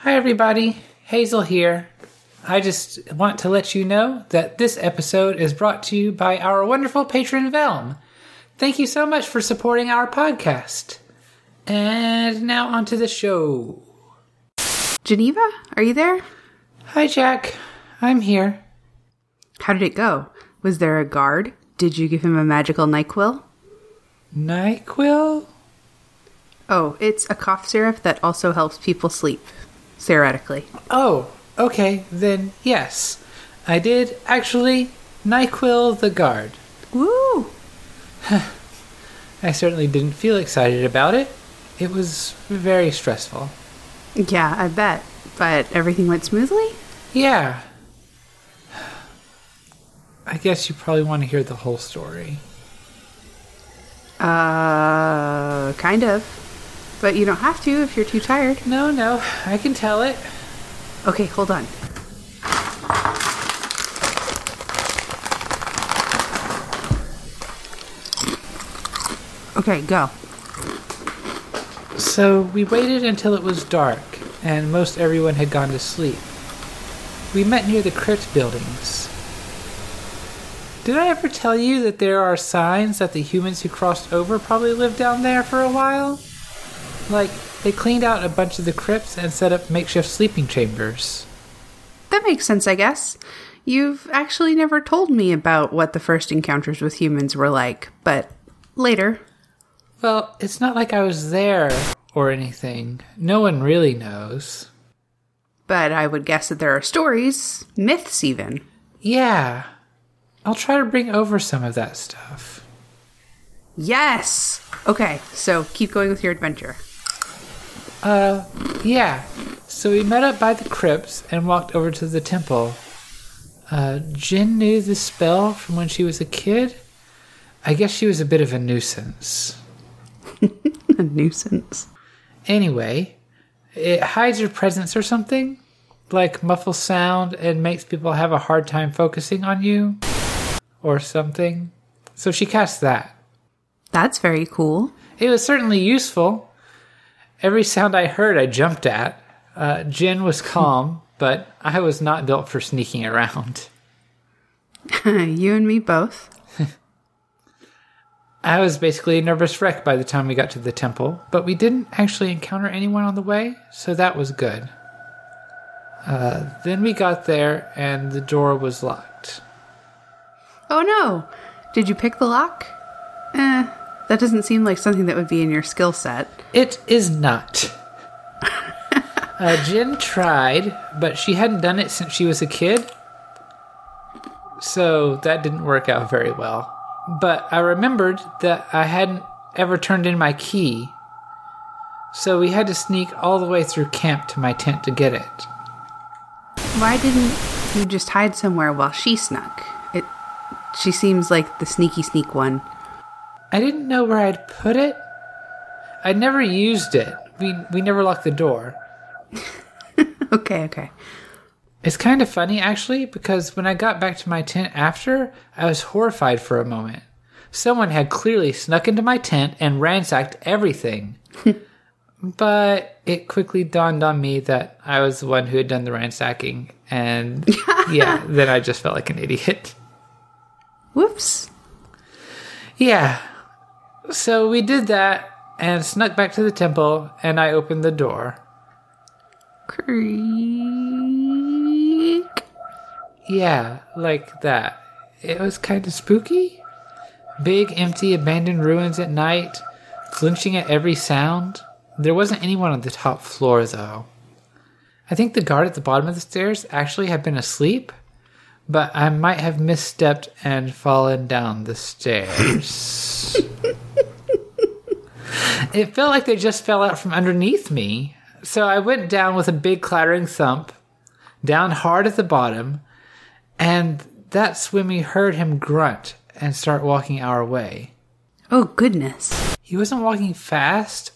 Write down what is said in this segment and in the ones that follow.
Hi, everybody. Hazel here. I just want to let you know that this episode is brought to you by our wonderful patron Velm. Thank you so much for supporting our podcast. And now onto the show. Geneva, are you there? Hi, Jacq. I'm here. How did it go? Was there a guard? Did you give him a magical NyQuil? NyQuil? Oh, it's a cough syrup that also helps people sleep, theoretically. Oh, okay, then yes. I did actually NyQuil the guard. Woo! I certainly didn't feel excited about it. It was very stressful. Yeah, I bet. But everything went smoothly? Yeah. I guess you probably want to hear the whole story. Uh, kind of. But you don't have to if you're too tired. No, no, I can tell it. Okay, hold on. Okay, go. So we waited until it was dark and most everyone had gone to sleep. We met near the crypt buildings. Did I ever tell you that there are signs that the humans who crossed over probably lived down there for a while? Like, they cleaned out a bunch of the crypts and set up makeshift sleeping chambers. That makes sense, I guess. You've actually never told me about what the first encounters with humans were like, but later. Well, it's not like I was there or anything. No one really knows. But I would guess that there are stories, myths even. Yeah. I'll try to bring over some of that stuff. Yes! Okay, so keep going with your adventure. Uh, yeah. So we met up by the crypts and walked over to the temple. Uh, Jin knew the spell from when she was a kid. I guess she was a bit of a nuisance. a nuisance. Anyway, it hides your presence or something, like muffles sound and makes people have a hard time focusing on you, or something. So she cast that. That's very cool. It was certainly useful. Every sound I heard, I jumped at. Uh, Jin was calm, but I was not built for sneaking around. you and me both. I was basically a nervous wreck by the time we got to the temple, but we didn't actually encounter anyone on the way, so that was good. Uh, then we got there and the door was locked. Oh no! Did you pick the lock? Eh, that doesn't seem like something that would be in your skill set. It is not. uh, Jin tried, but she hadn't done it since she was a kid, so that didn't work out very well but I remembered that I hadn't ever turned in my key. So we had to sneak all the way through camp to my tent to get it. Why didn't you just hide somewhere while she snuck? It she seems like the sneaky sneak one. I didn't know where I'd put it. I'd never used it. We we never locked the door. okay, okay. It's kind of funny, actually, because when I got back to my tent after, I was horrified for a moment. Someone had clearly snuck into my tent and ransacked everything. but it quickly dawned on me that I was the one who had done the ransacking, and yeah, then I just felt like an idiot. Whoops. Yeah. So we did that and snuck back to the temple, and I opened the door. Creak. Yeah, like that. It was kind of spooky. Big, empty, abandoned ruins at night, flinching at every sound. There wasn't anyone on the top floor, though. I think the guard at the bottom of the stairs actually had been asleep, but I might have misstepped and fallen down the stairs. it felt like they just fell out from underneath me. So I went down with a big clattering thump, down hard at the bottom, and that's when we heard him grunt and start walking our way. Oh, goodness. He wasn't walking fast.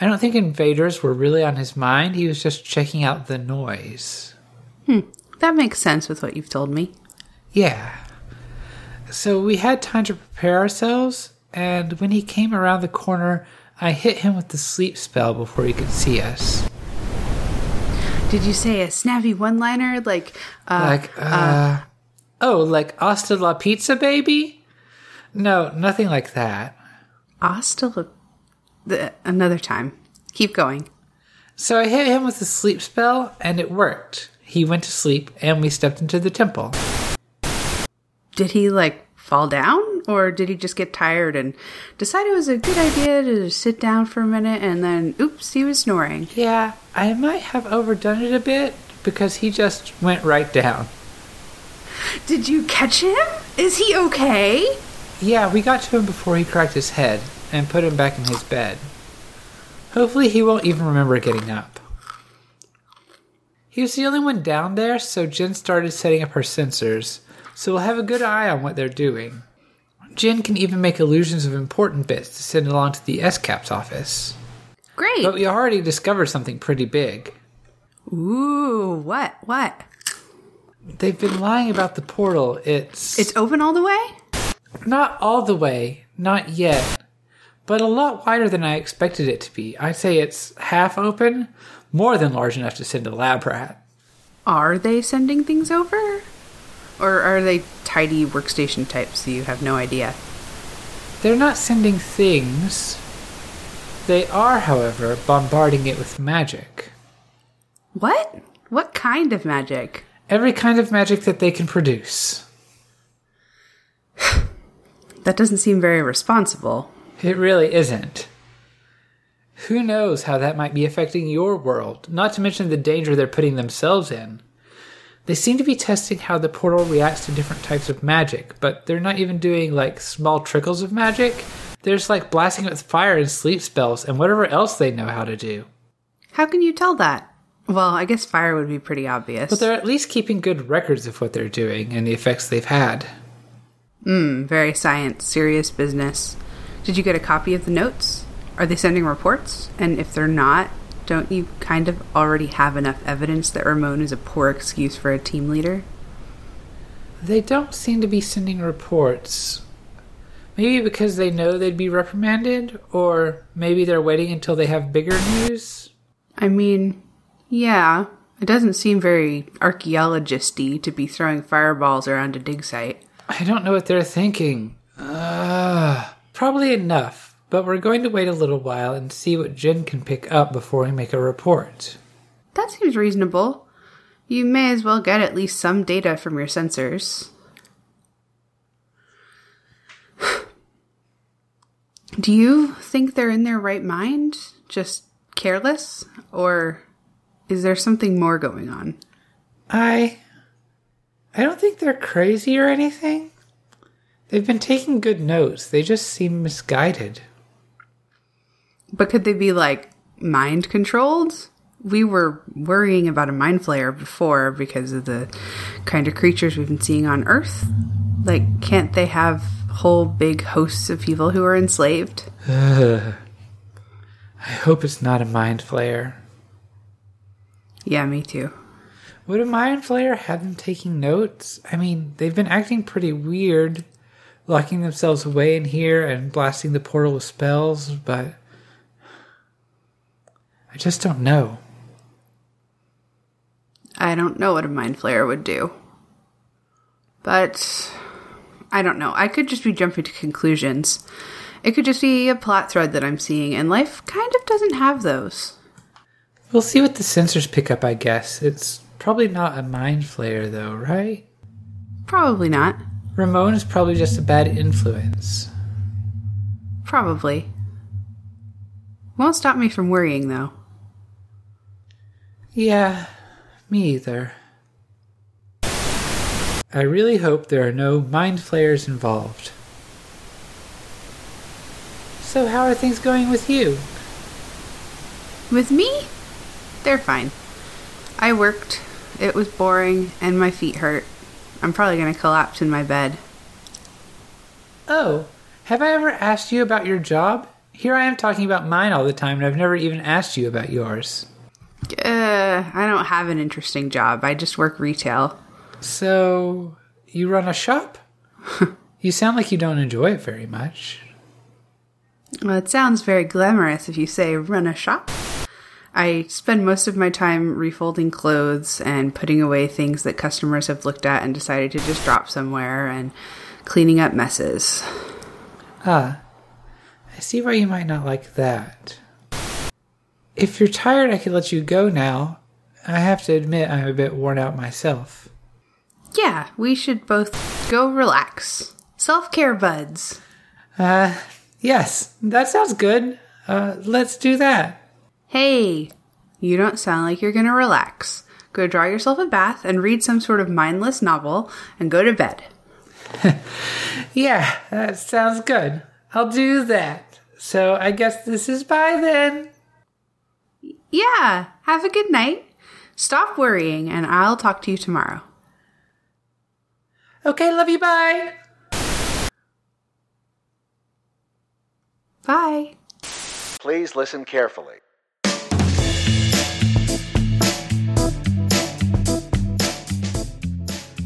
I don't think invaders were really on his mind. He was just checking out the noise. Hmm. That makes sense with what you've told me. Yeah. So we had time to prepare ourselves, and when he came around the corner, I hit him with the sleep spell before he could see us. Did you say a snappy one liner like, uh, Like, uh, oh, like Hasta la pizza, baby? No, nothing like that. hasta la- the, another time? Keep going. So I hit him with a sleep spell, and it worked. He went to sleep, and we stepped into the temple. Did he like fall down or did he just get tired and decide it was a good idea to sit down for a minute and then oops, he was snoring? Yeah, I might have overdone it a bit because he just went right down. Did you catch him? Is he okay? Yeah, we got to him before he cracked his head and put him back in his bed. Hopefully, he won't even remember getting up. He was the only one down there, so Jen started setting up her sensors, so we'll have a good eye on what they're doing. Jen can even make illusions of important bits to send along to the SCAP's office. Great. But we already discovered something pretty big. Ooh, what? What? They've been lying about the portal. It's It's open all the way? Not all the way, not yet, but a lot wider than I expected it to be. I'd say it's half open, more than large enough to send a lab rat. Are they sending things over? Or are they tidy workstation types so you have no idea? They're not sending things. They are, however, bombarding it with magic. What? What kind of magic? Every kind of magic that they can produce. That doesn't seem very responsible. It really isn't. Who knows how that might be affecting your world, not to mention the danger they're putting themselves in. They seem to be testing how the portal reacts to different types of magic, but they're not even doing like small trickles of magic. They're just like blasting it with fire and sleep spells and whatever else they know how to do. How can you tell that? Well, I guess fire would be pretty obvious. But they're at least keeping good records of what they're doing and the effects they've had. Hmm, very science, serious business. Did you get a copy of the notes? Are they sending reports? And if they're not, don't you kind of already have enough evidence that Ramon is a poor excuse for a team leader? They don't seem to be sending reports. Maybe because they know they'd be reprimanded, or maybe they're waiting until they have bigger news. I mean, yeah, it doesn't seem very archaeologist-y to be throwing fireballs around a dig site. I don't know what they're thinking. Uh, probably enough, but we're going to wait a little while and see what Jen can pick up before we make a report. That seems reasonable. You may as well get at least some data from your sensors. Do you think they're in their right mind? Just careless? Or is there something more going on? I. I don't think they're crazy or anything. They've been taking good notes, they just seem misguided. But could they be like mind controlled? We were worrying about a mind flayer before because of the kind of creatures we've been seeing on Earth. Like, can't they have whole big hosts of people who are enslaved? I hope it's not a mind flayer. Yeah, me too. Would a mind flayer have them taking notes? I mean, they've been acting pretty weird, locking themselves away in here and blasting the portal with spells, but I just don't know. I don't know what a mind flayer would do. But I don't know. I could just be jumping to conclusions. It could just be a plot thread that I'm seeing, and life kind of doesn't have those. We'll see what the sensors pick up, I guess. It's probably not a mind flayer, though, right? Probably not. Ramon is probably just a bad influence. Probably. Won't stop me from worrying, though. Yeah, me either. I really hope there are no mind flayers involved. So, how are things going with you? With me? They're fine. I worked. It was boring, and my feet hurt. I'm probably going to collapse in my bed. Oh, have I ever asked you about your job? Here I am talking about mine all the time, and I've never even asked you about yours. Uh, I don't have an interesting job. I just work retail. So, you run a shop? you sound like you don't enjoy it very much. Well, it sounds very glamorous if you say run a shop. I spend most of my time refolding clothes and putting away things that customers have looked at and decided to just drop somewhere and cleaning up messes. Ah, I see why you might not like that. If you're tired, I could let you go now. I have to admit I'm a bit worn out myself. Yeah, we should both go relax. Self care buds. Uh, yes, that sounds good. Uh, let's do that. Hey, you don't sound like you're gonna relax. Go draw yourself a bath and read some sort of mindless novel and go to bed. Yeah, that sounds good. I'll do that. So I guess this is bye then. Yeah, have a good night. Stop worrying, and I'll talk to you tomorrow. Okay, love you, bye. Bye. Please listen carefully.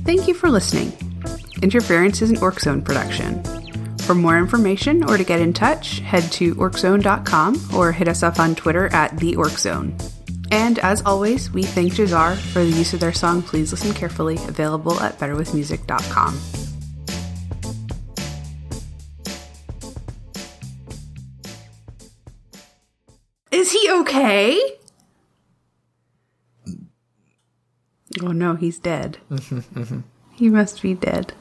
Thank you for listening. Interference is an Orc Zone production. For more information or to get in touch, head to orczone.com or hit us up on Twitter at the Orc Zone. And as always, we thank Jahzzar for the use of their song Please Listen Carefully, available at betterwithmusic.com. Is he okay? Oh no, he's dead. he must be dead.